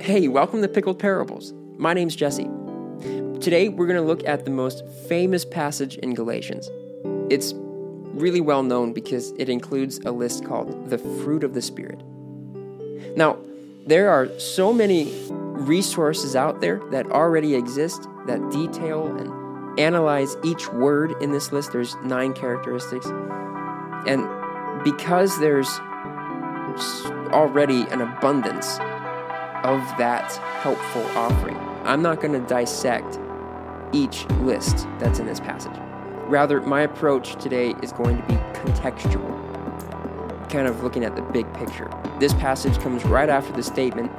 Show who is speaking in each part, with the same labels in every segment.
Speaker 1: Hey, welcome to Pickled Parables. My name's Jesse. Today we're going to look at the most famous passage in Galatians. It's really well known because it includes a list called the fruit of the Spirit. Now, there are so many resources out there that already exist that detail and analyze each word in this list. There's nine characteristics. And because there's already an abundance of that helpful offering, I'm not going to dissect each list that's in this passage. Rather, my approach today is going to be contextual, kind of looking at the big picture. This passage comes right after the statement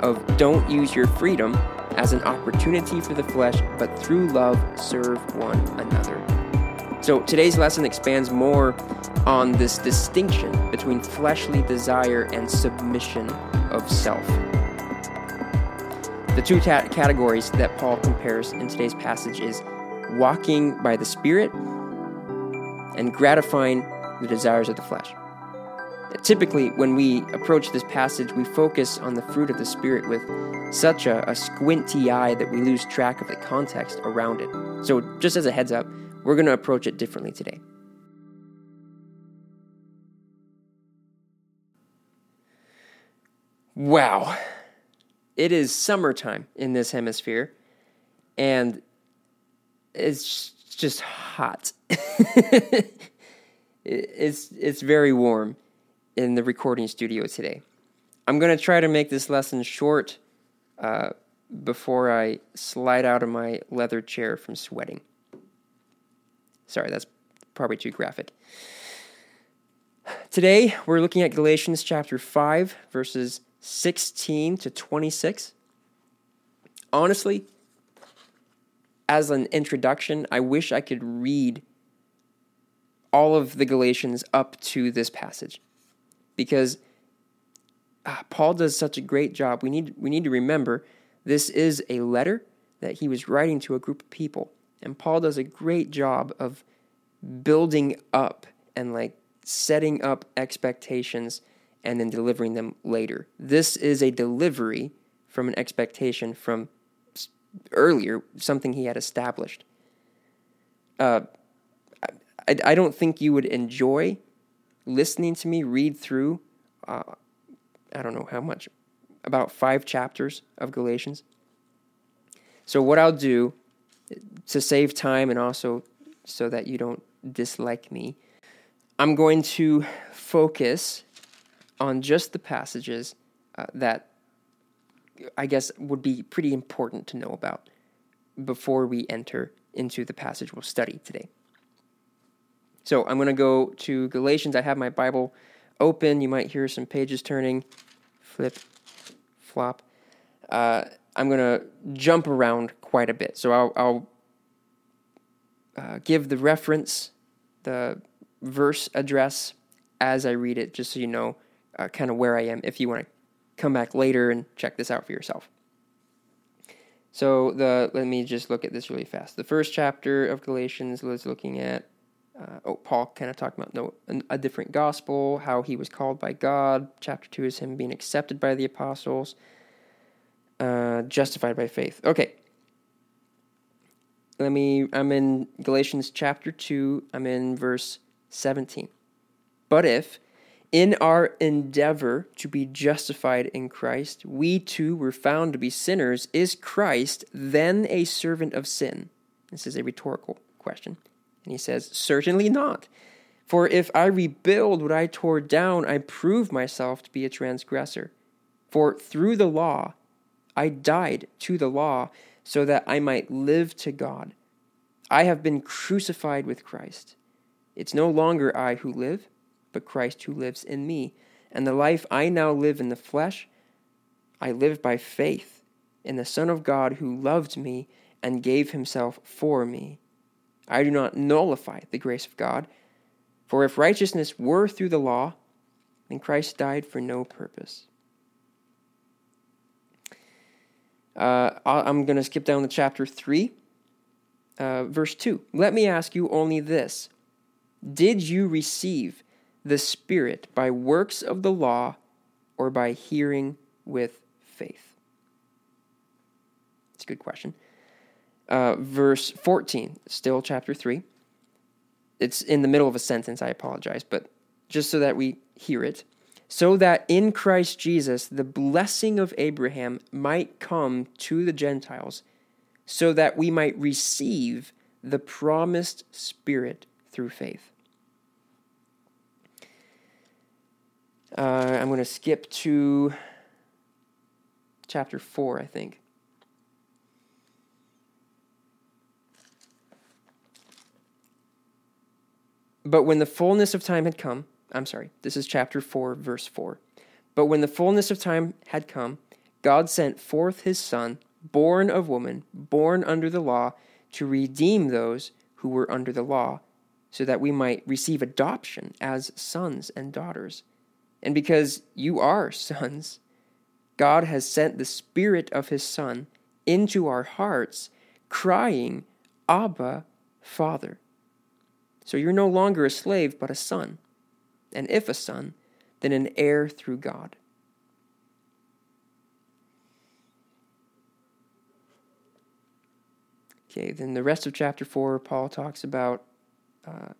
Speaker 1: of don't use your freedom as an opportunity for the flesh, but through love serve one another. So today's lesson expands more on this distinction between fleshly desire and submission of self. The two ta- categories that Paul compares in today's passage is walking by the Spirit and gratifying the desires of the flesh. Typically, when we approach this passage, we focus on the fruit of the Spirit with such a, a squinty eye that we lose track of the context around it. So, just as a heads up, we're going to approach it differently today. Wow it is summertime in this hemisphere, and it's just hot. it's it's very warm in the recording studio today. I'm gonna try to make this lesson short uh, before I slide out of my leather chair from sweating. Sorry, that's probably too graphic. Today, we're looking at Galatians chapter 5, verses 16 to 26. Honestly, as an introduction, I wish I could read all of the Galatians up to this passage because ah, Paul does such a great job. We need, we need to remember this is a letter that he was writing to a group of people. And Paul does a great job of building up and like setting up expectations and then delivering them later. This is a delivery from an expectation from earlier, something he had established. Uh, I, I don't think you would enjoy listening to me read through, uh, I don't know how much, about five chapters of Galatians. So, what I'll do to save time and also so that you don't dislike me, I'm going to focus on just the passages uh, that I guess would be pretty important to know about before we enter into the passage we'll study today. So I'm going to go to Galatians. I have my Bible open. You might hear some pages turning, flip, flop. Uh, I'm going to jump around quite a bit. So I'll, I'll uh, give the reference, the verse address as I read it, just so you know uh, kind of where I am if you want to come back later and check this out for yourself. So the let me just look at this really fast. The first chapter of Galatians was looking at uh, oh Paul kind of talking about no a different gospel, how he was called by God. Chapter two is him being accepted by the apostles, uh, justified by faith. Okay. Let me. I'm in Galatians chapter two. I'm in verse seventeen. But if in our endeavor to be justified in Christ, we too were found to be sinners. Is Christ then a servant of sin? This is a rhetorical question. And he says, Certainly not. For if I rebuild what I tore down, I prove myself to be a transgressor. For through the law, I died to the law so that I might live to God. I have been crucified with Christ. It's no longer I who live but Christ who lives in me. And the life I now live in the flesh, I live by faith in the Son of God who loved me and gave himself for me. I do not nullify the grace of God, for if righteousness were through the law, then Christ died for no purpose. Uh, I'm going to skip down to chapter 3, uh, verse 2. Let me ask you only this Did you receive the Spirit by works of the law or by hearing with faith? It's a good question. Uh, verse 14, still chapter 3. It's in the middle of a sentence, I apologize, but just so that we hear it. So that in Christ Jesus the blessing of Abraham might come to the Gentiles, so that we might receive the promised Spirit through faith. Uh, I'm going to skip to chapter 4, I think. But when the fullness of time had come, I'm sorry, this is chapter 4, verse 4. But when the fullness of time had come, God sent forth his Son, born of woman, born under the law, to redeem those who were under the law, so that we might receive adoption as sons and daughters. And because you are sons, God has sent the Spirit of His Son into our hearts, crying, Abba, Father. So you're no longer a slave, but a son. And if a son, then an heir through God. Okay, then the rest of chapter 4, Paul talks about uh,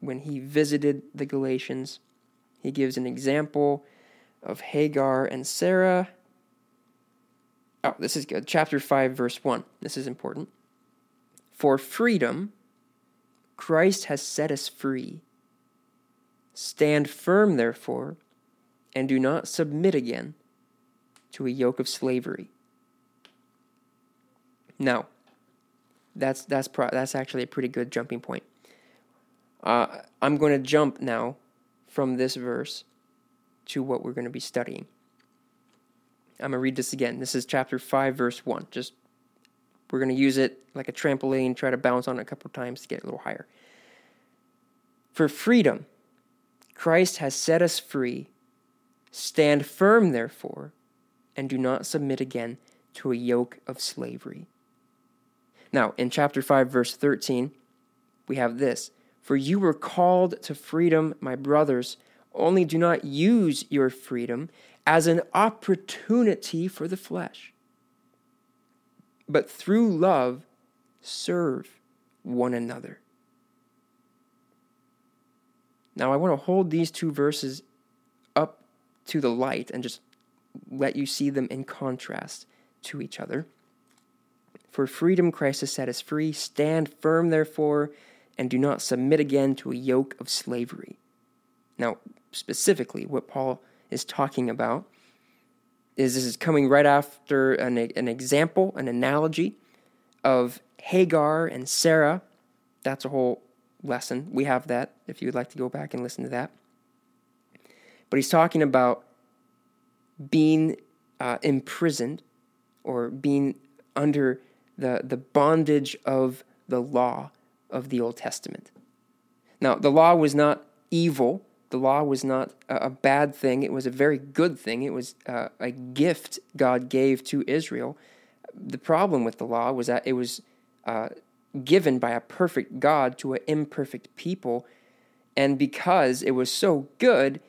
Speaker 1: when he visited the Galatians. He gives an example of Hagar and Sarah. Oh, this is good. Chapter 5, verse 1. This is important. For freedom, Christ has set us free. Stand firm, therefore, and do not submit again to a yoke of slavery. Now, that's that's pro- that's actually a pretty good jumping point. Uh, I'm going to jump now from this verse to what we're going to be studying. I'm going to read this again. This is chapter 5, verse 1. Just we're going to use it like a trampoline, try to bounce on it a couple times to get a little higher. For freedom, Christ has set us free. Stand firm, therefore, and do not submit again to a yoke of slavery. Now, in chapter 5, verse 13, we have this For you were called to freedom, my brothers, only do not use your freedom as an opportunity for the flesh, but through love serve one another. Now, I want to hold these two verses up to the light and just let you see them in contrast to each other. For freedom Christ has set us free. Stand firm, therefore, and do not submit again to a yoke of slavery. Now, specifically, what Paul is talking about is this is coming right after an, an example, an analogy of Hagar and Sarah. That's a whole lesson. We have that if you would like to go back and listen to that. But he's talking about being uh, imprisoned or being under the, the bondage of the law of the Old Testament. Now, the law was not evil. The law was not a, bad thing. It was a very good thing. It was uh, a gift God gave to Israel. The problem with the law was that it was uh, given by a perfect God to an imperfect people. And because it was so good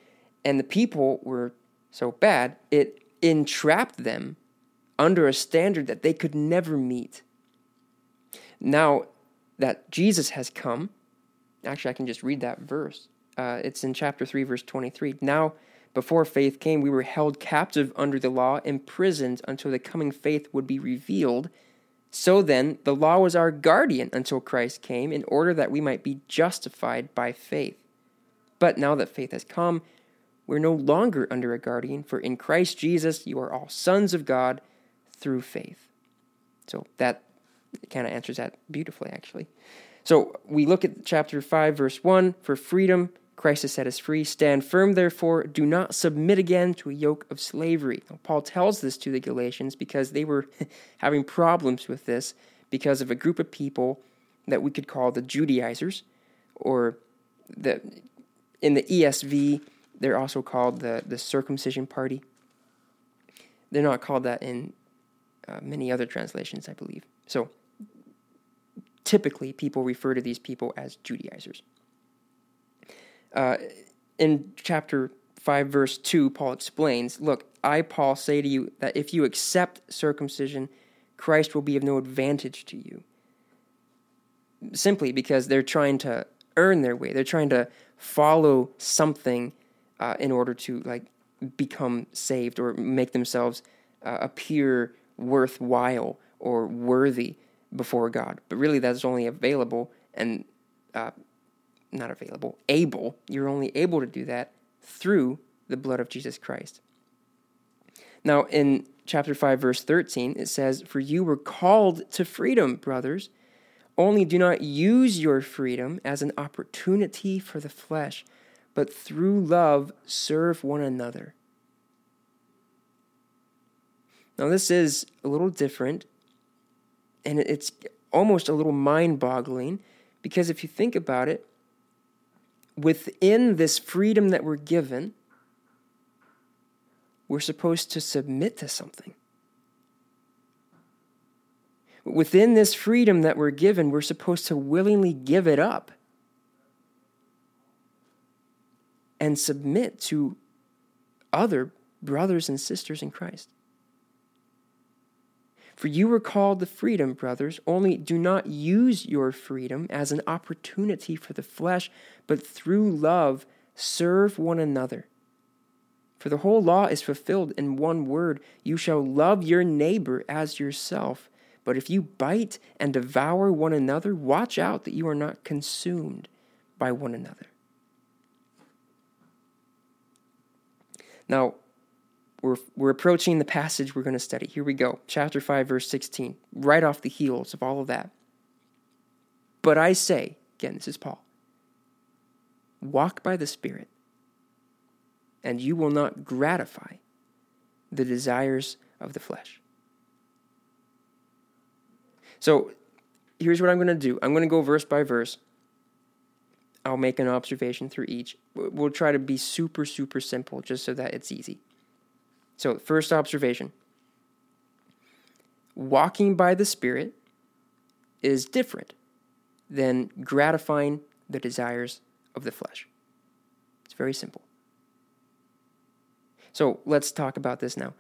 Speaker 1: and the people were so bad, it entrapped them under a standard that they could never meet. Now that Jesus has come, actually, I can just read that verse. Uh, it's in chapter 3, verse 23. Now, before faith came, we were held captive under the law, imprisoned until the coming faith would be revealed. So then, the law was our guardian until Christ came, in order that we might be justified by faith. But now that faith has come, we're no longer under a guardian, for in Christ Jesus you are all sons of God through faith. So that kind of answers that beautifully, actually. So we look at chapter 5, verse 1 for freedom Christ has set us free. Stand firm, therefore. Do not submit again to a yoke of slavery. Now, Paul tells this to the Galatians because they were having problems with this because of a group of people that we could call the Judaizers, or the in the ESV, they're also called the, the circumcision party. They're not called that in uh, many other translations, I believe. So typically, people refer to these people as Judaizers. Uh, in chapter 5, verse 2, Paul explains Look, I, Paul, say to you that if you accept circumcision, Christ will be of no advantage to you. Simply because they're trying to earn their way. They're trying to follow something uh, in order to like become saved or make themselves uh, appear worthwhile or worthy before God. But really, that's only available and uh, not available, able. You're only able to do that through the blood of Jesus Christ. Now, in chapter 5, verse 13, it says, For you were called to freedom, brothers. Only do not use your freedom as an opportunity for the flesh, but through love serve one another. Now, this is a little different, and it's almost a little mind boggling because if you think about it, within this freedom that we're given, we're supposed to submit to something. Within this freedom that we're given, we're supposed to willingly give it up and submit to other brothers and sisters in Christ. For you were called to freedom, brothers, only do not use your freedom as an opportunity for the flesh, but through love serve one another. For the whole law is fulfilled in one word you shall love your neighbor as yourself. But if you bite and devour one another, watch out that you are not consumed by one another. Now, we're, we're approaching the passage we're going to study. Here we go. Chapter 5, verse 16, right off the heels of all of that. But I say, again, this is Paul, walk by the Spirit, and you will not gratify the desires of the flesh. So here's what I'm going to do I'm going to go verse by verse. I'll make an observation through each. We'll try to be super, super simple just so that it's easy. So, first observation walking by the Spirit is different than gratifying the desires of the flesh. It's very simple. So, let's talk about this now.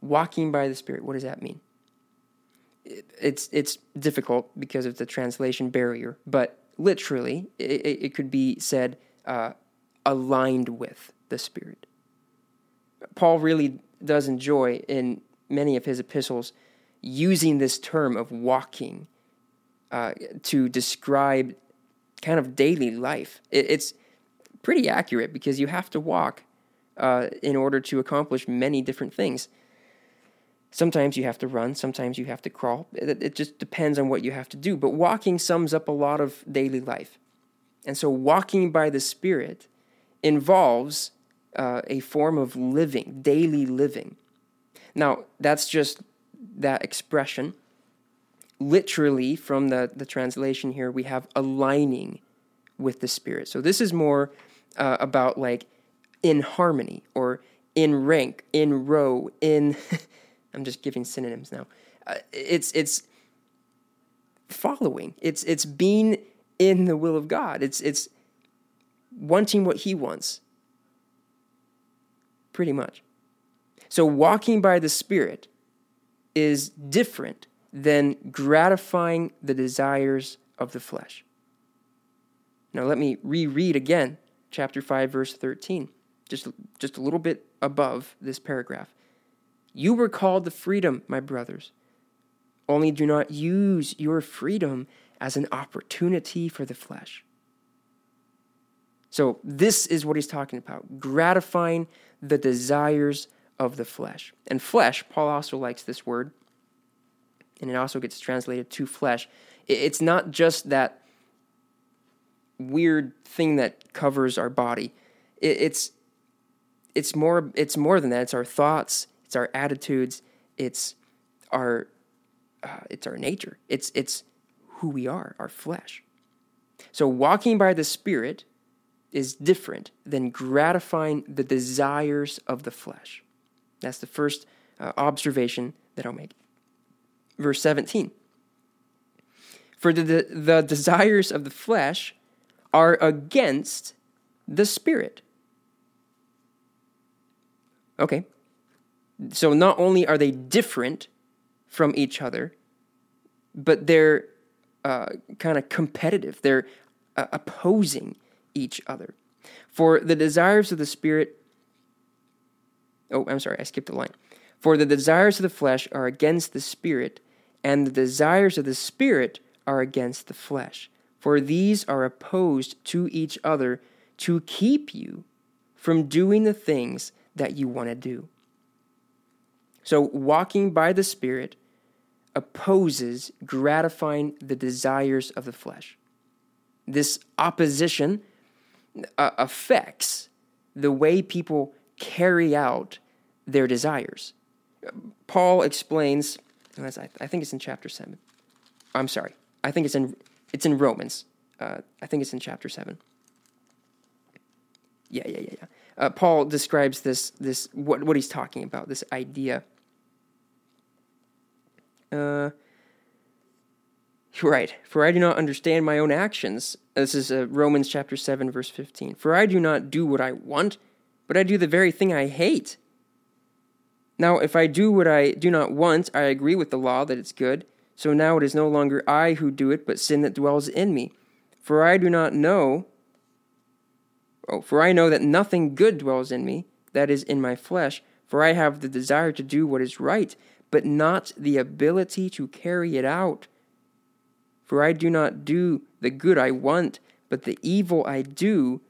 Speaker 1: Walking by the Spirit, what does that mean? It's, it's difficult because of the translation barrier, but literally, it, it could be said uh, aligned with the Spirit. Paul really does enjoy in many of his epistles using this term of walking uh, to describe kind of daily life. It, it's pretty accurate because you have to walk uh, in order to accomplish many different things. Sometimes you have to run, sometimes you have to crawl. It, it just depends on what you have to do. But walking sums up a lot of daily life. And so, walking by the Spirit involves uh, a form of living, daily living. Now, that's just that expression. Literally, from the, the translation here, we have aligning with the Spirit. So, this is more uh, about like in harmony or in rank, in row, in. I'm just giving synonyms now. Uh, it's it's following. It's it's being in the will of God. It's it's wanting what He wants pretty much. So, walking by the Spirit is different than gratifying the desires of the flesh. Now, let me reread again chapter 5, verse 13, just, just a little bit above this paragraph. You were called to freedom, my brothers. Only do not use your freedom as an opportunity for the flesh. So, this is what he's talking about gratifying the desires of the flesh. And flesh, Paul also likes this word, and it also gets translated to flesh. It's not just that weird thing that covers our body. It's it's more it's more than that. It's our thoughts, it's our attitudes, it's our uh, it's our nature. It's it's who we are, our flesh. So walking by the Spirit is different than gratifying the desires of the flesh. That's the first uh, observation that I'll make. Verse 17 For the, the, the desires of the flesh are against the Spirit. Okay. So not only are they different from each other, but they're uh, kind of competitive. They're uh, opposing each other. For the desires of the Spirit, oh, I'm sorry, I skipped a line. For the desires of the flesh are against the Spirit, and the desires of the Spirit are against the flesh. For these are opposed to each other to keep you from doing the things that you want to do. So, walking by the Spirit opposes gratifying the desires of the flesh. This opposition uh, affects the way people carry out their desires. Paul explains, I think it's in chapter 7. I'm sorry. I think it's in it's in Romans. Uh, I think it's in chapter 7. Yeah, yeah, yeah, yeah. Uh, Paul describes this this what what he's talking about, this idea. Uh, right. For I do not understand my own actions. This is uh, Romans chapter 7 verse 15. For I do not do what I want, but I do the very thing I hate. Now, if I do what I do not want, I agree with the law that it's good. So now it is no longer I who do it, but sin that dwells in me. For I do not know, oh, for I know that nothing good dwells in me, that is, in my flesh. For I have the desire to do what is right, but not the ability to carry it out. For I do not do the good I want, but the evil I do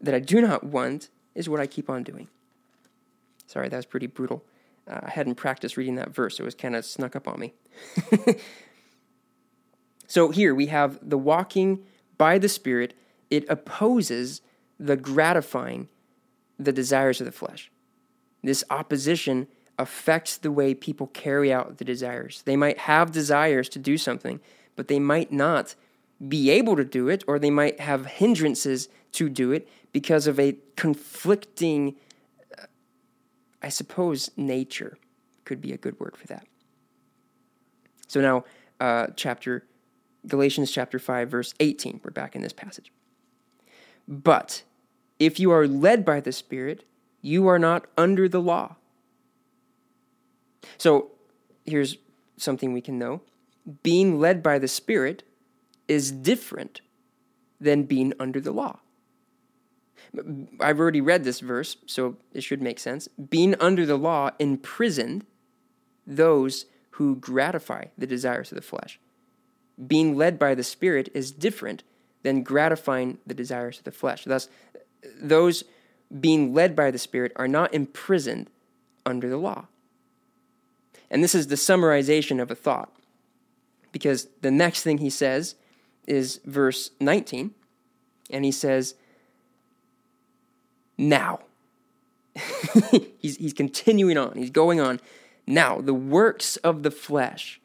Speaker 1: that I do not want is what I keep on doing. Sorry, that was pretty brutal. Uh, I hadn't practiced reading that verse, so it was kind of snuck up on me. so here we have the walking by the Spirit, it opposes the gratifying the desires of the flesh. This opposition affects the way people carry out the desires. They might have desires to do something, but they might not be able to do it, or they might have hindrances to do it because of a conflicting I suppose nature could be a good word for that. So now, uh, chapter Galatians chapter 5, verse 18. We're back in this passage. But if you are led by the Spirit, you are not under the law. So here's something we can know being led by the Spirit is different than being under the law. I've already read this verse, so it should make sense. Being under the law imprisoned those who gratify the desires of the flesh. Being led by the Spirit is different than gratifying the desires of the flesh. Thus, those being led by the Spirit are not imprisoned under the law. And this is the summarization of a thought, because the next thing he says is verse 19, and he says, now. he's, he's continuing on, he's going on. Now, the works of the flesh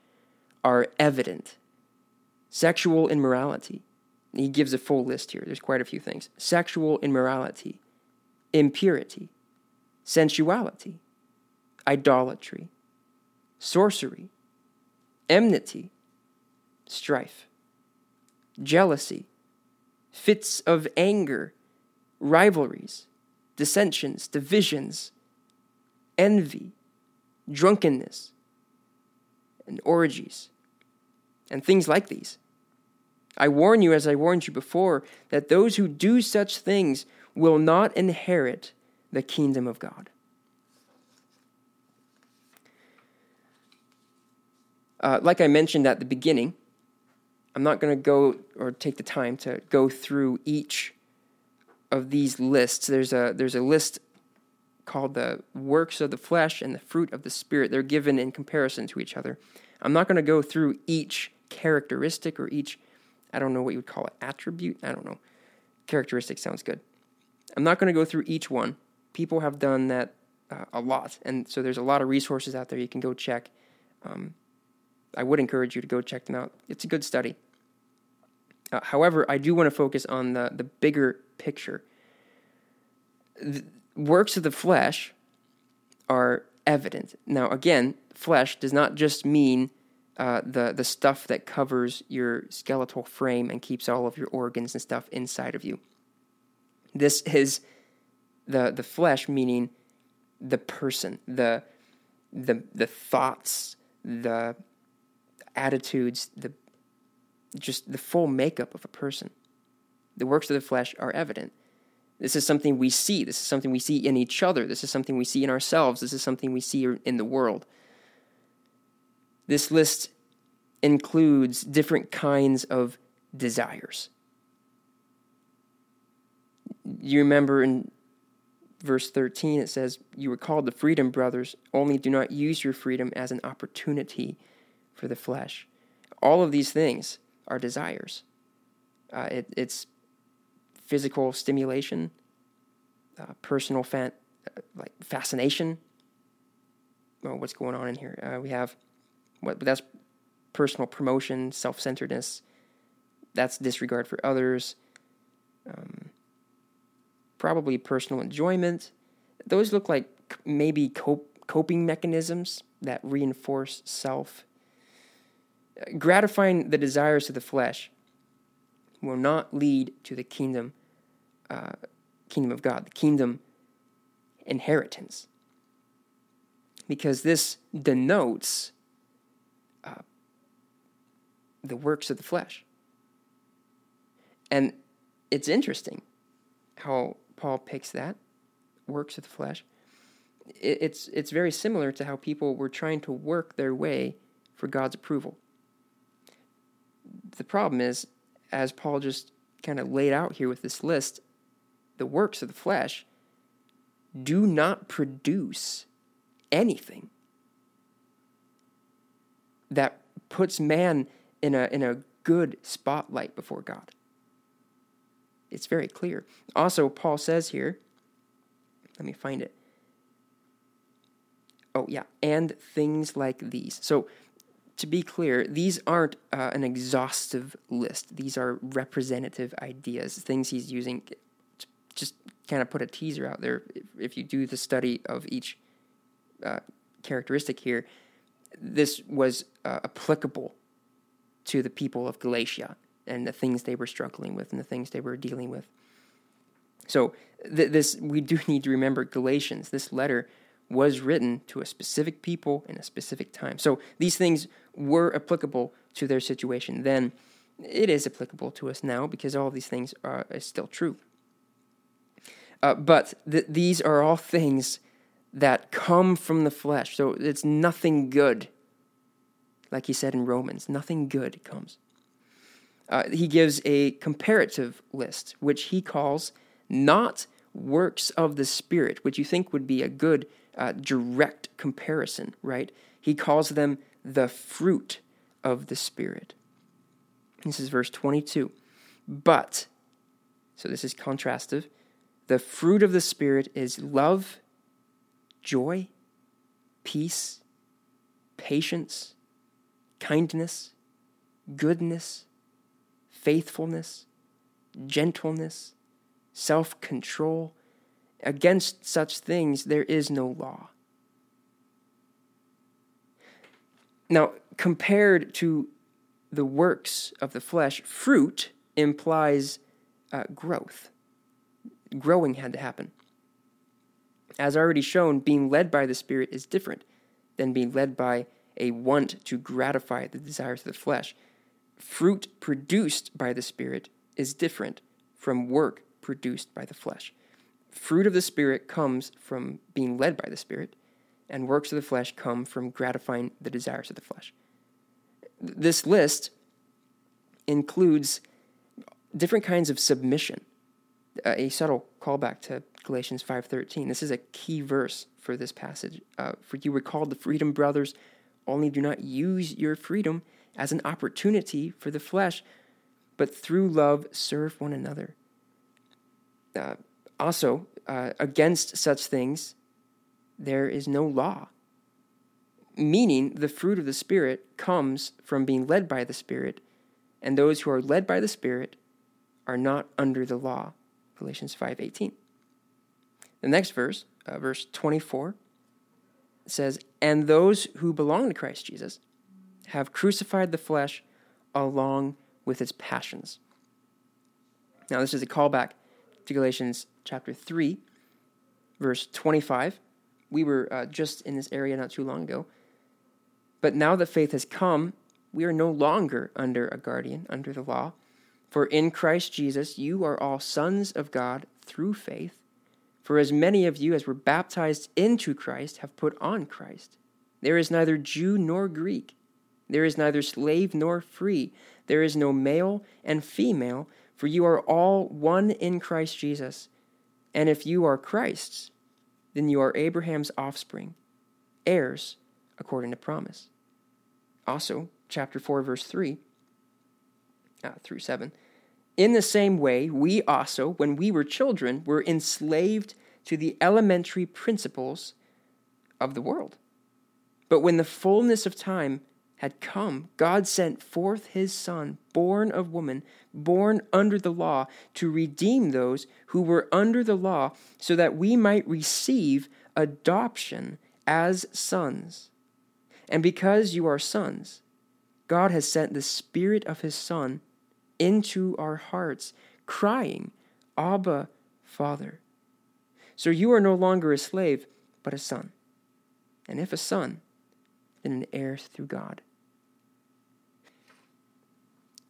Speaker 1: are evident sexual immorality. He gives a full list here. There's quite a few things sexual immorality, impurity, sensuality, idolatry, sorcery, enmity, strife, jealousy, fits of anger, rivalries dissensions, divisions, envy, drunkenness, and orgies, and things like these. I warn you, as I warned you before, that those who do such things will not inherit the kingdom of God. Uh, like I mentioned at the beginning, I'm not going to go or take the time to go through each of these lists. There's a there's a list called the works of the flesh and the fruit of the spirit. They're given in comparison to each other. I'm not going to go through each characteristic or each I don't know what you would call it attribute. I don't know. Characteristic sounds good. I'm not going to go through each one. People have done that uh, a lot, and so there's a lot of resources out there you can go check. Um, I would encourage you to go check them out. It's a good study. Uh, however, I do want to focus on the, the bigger picture. The works of the flesh are evident. Now, again, flesh does not just mean uh, the the stuff that covers your skeletal frame and keeps all of your organs and stuff inside of you. This is the the flesh, meaning the person, the the the thoughts, the attitudes, the just the full makeup of a person. The works of the flesh are evident. This is something we see. This is something we see in each other. This is something we see in ourselves. This is something we see in the world. This list includes different kinds of desires. You remember in verse 13, it says, You were called to freedom, brothers, only do not use your freedom as an opportunity for the flesh. All of these things are desires. Uh, it, it's physical stimulation, uh, personal uh, like fascination. Well, what's going on in here? Uh, we have what that's personal promotion, self-centeredness. That's disregard for others. Um, probably personal enjoyment. Those look like maybe cope, coping mechanisms that reinforce self. Gratifying the desires of the flesh will not lead to the kingdom, uh, kingdom of God, the kingdom inheritance, because this denotes uh, the works of the flesh. And it's interesting how Paul picks that works of the flesh. It's it's very similar to how people were trying to work their way for God's approval. The problem is, as Paul just kind of laid out here with this list, the works of the flesh do not produce anything that puts man in a in a good spotlight before God. It's very clear. Also, Paul says here, let me find it. Oh, yeah, and things like these. So, to be clear, these aren't uh, an exhaustive list. These are representative ideas, things he's using. Just kind of put a teaser out there. If, if you do the study of each uh, characteristic here, this was uh, applicable to the people of Galatia and the things they were struggling with and the things they were dealing with. So th- this we do need to remember Galatians. This letter was written to a specific people in a specific time. So these things were applicable to their situation then. It is applicable to us now because all these things are, are still true. Uh, but th- these are all things that come from the flesh. So it's nothing good. Like he said in Romans, nothing good comes uh, he gives a comparative list, which he calls not works of the Spirit, which you think would be a good uh, direct comparison, right? He calls them the fruit of the Spirit. This is verse 22. But, so this is contrastive, the fruit of the Spirit is love, joy, peace, patience, kindness, goodness faithfulness, gentleness, self control. Against such things there is no law. Now, compared to the works of the flesh, fruit implies uh, growth. Growing had to happen. As already shown, being led by the Spirit is different than being led by a want to gratify the desires of the flesh fruit produced by the Spirit is different from work produced by the flesh. Fruit of the Spirit comes from being led by the Spirit, and works of the flesh come from gratifying the desires of the flesh. This list includes different kinds of submission. a subtle callback to Galatians 5:13. This is a key verse for this passage. Uh, for you were called the freedom brothers, only do not use your freedom as an opportunity for the flesh, but through love serve one another. Uh, also, uh, against such things, there is no law. Meaning, the fruit of the Spirit comes from being led by the Spirit, and those who are led by the Spirit are not under the law. Galatians 5:18. The next verse, uh, verse 24, says, "And those who belong to Christ Jesus have crucified the flesh along with its passions. Now, this is a callback to Galatians chapter 3, verse 25. We were uh, just in this area not too long ago. But now that faith has come, we are no longer under a guardian, under the law. For in Christ Jesus, you are all sons of God through faith. For as many of you as were baptized into Christ have put on Christ. There is neither Jew nor Greek. There is neither slave nor free. There is no male and female, for you are all one in Christ Jesus. And if you are Christ's, then you are Abraham's offspring, heirs according to promise. Also, chapter 4, verse 3 uh, through 7. In the same way, we also, when we were children, were enslaved to the elementary principles of the world. But when the fullness of time had come, God sent forth his Son, born of woman, born under the law, to redeem those who were under the law, so that we might receive adoption as sons. And because you are sons, God has sent the Spirit of his Son into our hearts, crying, Abba, Father. So you are no longer a slave, but a son. And if a son, then an heir through God.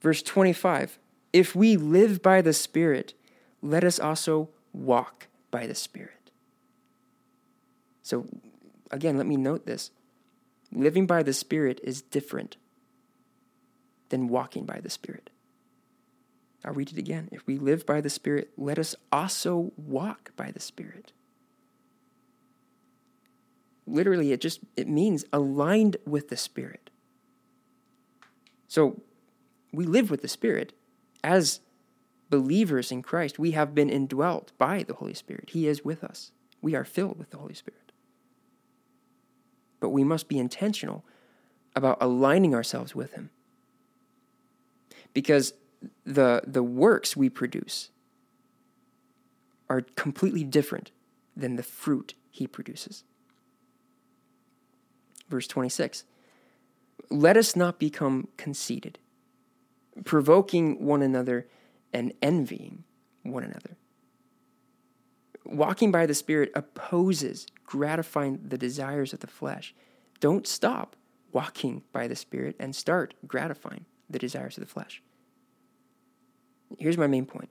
Speaker 1: Verse 25 If we live by the Spirit, let us also walk by the Spirit. So, again, let me note this living by the Spirit is different than walking by the Spirit. I'll read it again. If we live by the Spirit, let us also walk by the Spirit. Literally, it just it means aligned with the Spirit. So we live with the Spirit as believers in Christ. We have been indwelt by the Holy Spirit. He is with us. We are filled with the Holy Spirit. But we must be intentional about aligning ourselves with Him. Because the, the works we produce are completely different than the fruit he produces. Verse 26 Let us not become conceited, provoking one another and envying one another. Walking by the Spirit opposes gratifying the desires of the flesh. Don't stop walking by the Spirit and start gratifying the desires of the flesh. Here's my main point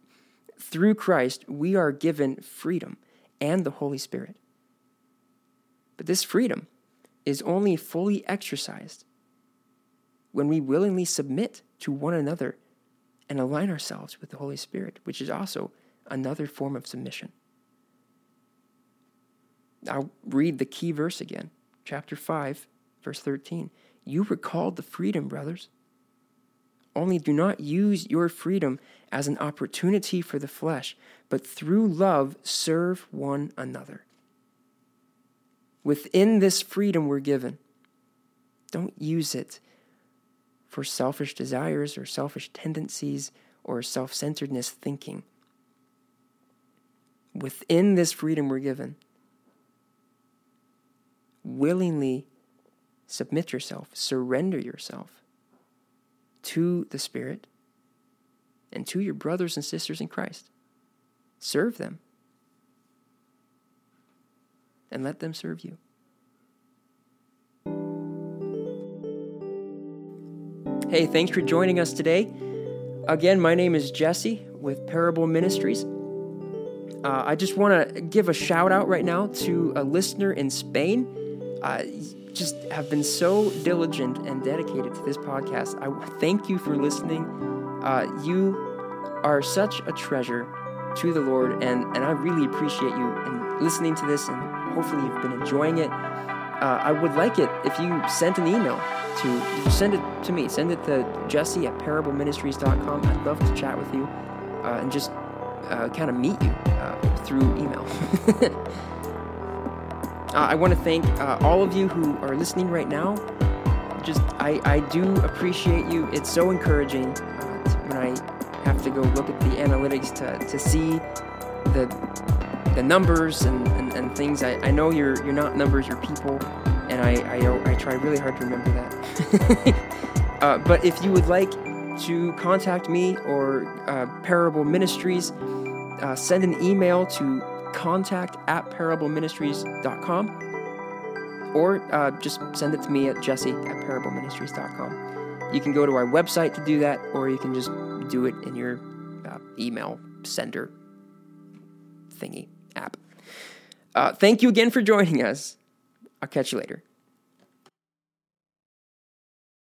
Speaker 1: through Christ, we are given freedom and the Holy Spirit. But this freedom is only fully exercised when we willingly submit to one another and align ourselves with the Holy Spirit, which is also another form of submission. I'll read the key verse again, chapter 5, verse 13. You were called to freedom, brothers. Only do not use your freedom as an opportunity for the flesh, but through love serve one another. Within this freedom we're given, don't use it for selfish desires or selfish tendencies or self centeredness thinking. Within this freedom we're given, willingly submit yourself, surrender yourself to the Spirit and to your brothers and sisters in Christ. Serve them and let them serve you. Hey, thanks for joining us today. Again, my name is Jesse with Parable Ministries. Uh, I just want to give a shout out right now to a listener in Spain. Uh, just have been so diligent and dedicated to this podcast. I thank you for listening. Uh, you are such a treasure to the Lord, and, and I really appreciate you and listening to this, and hopefully you've been enjoying it. Uh, I would like it if you sent an email to send it to me. Send it to Jesse at parableministries.com. I'd love to chat with you uh, and just uh, kind of meet you uh, through email. Uh, I want to thank uh, all of you who are listening right now. Just, I, I do appreciate you. It's so encouraging when I have to go look at the analytics to, to see the the numbers and, and, and things. I, I know you're you're not numbers, you're people, and I I, I try really hard to remember that. uh, but if you would like to contact me or uh, Parable Ministries, uh, send an email to contact at parableministries.com or uh, just send it to me at jesse at parableministries.com. You can go to our website to do that, or you can just do it in your uh, email sender thingy app. Uh, thank you again for joining us. I'll catch you later.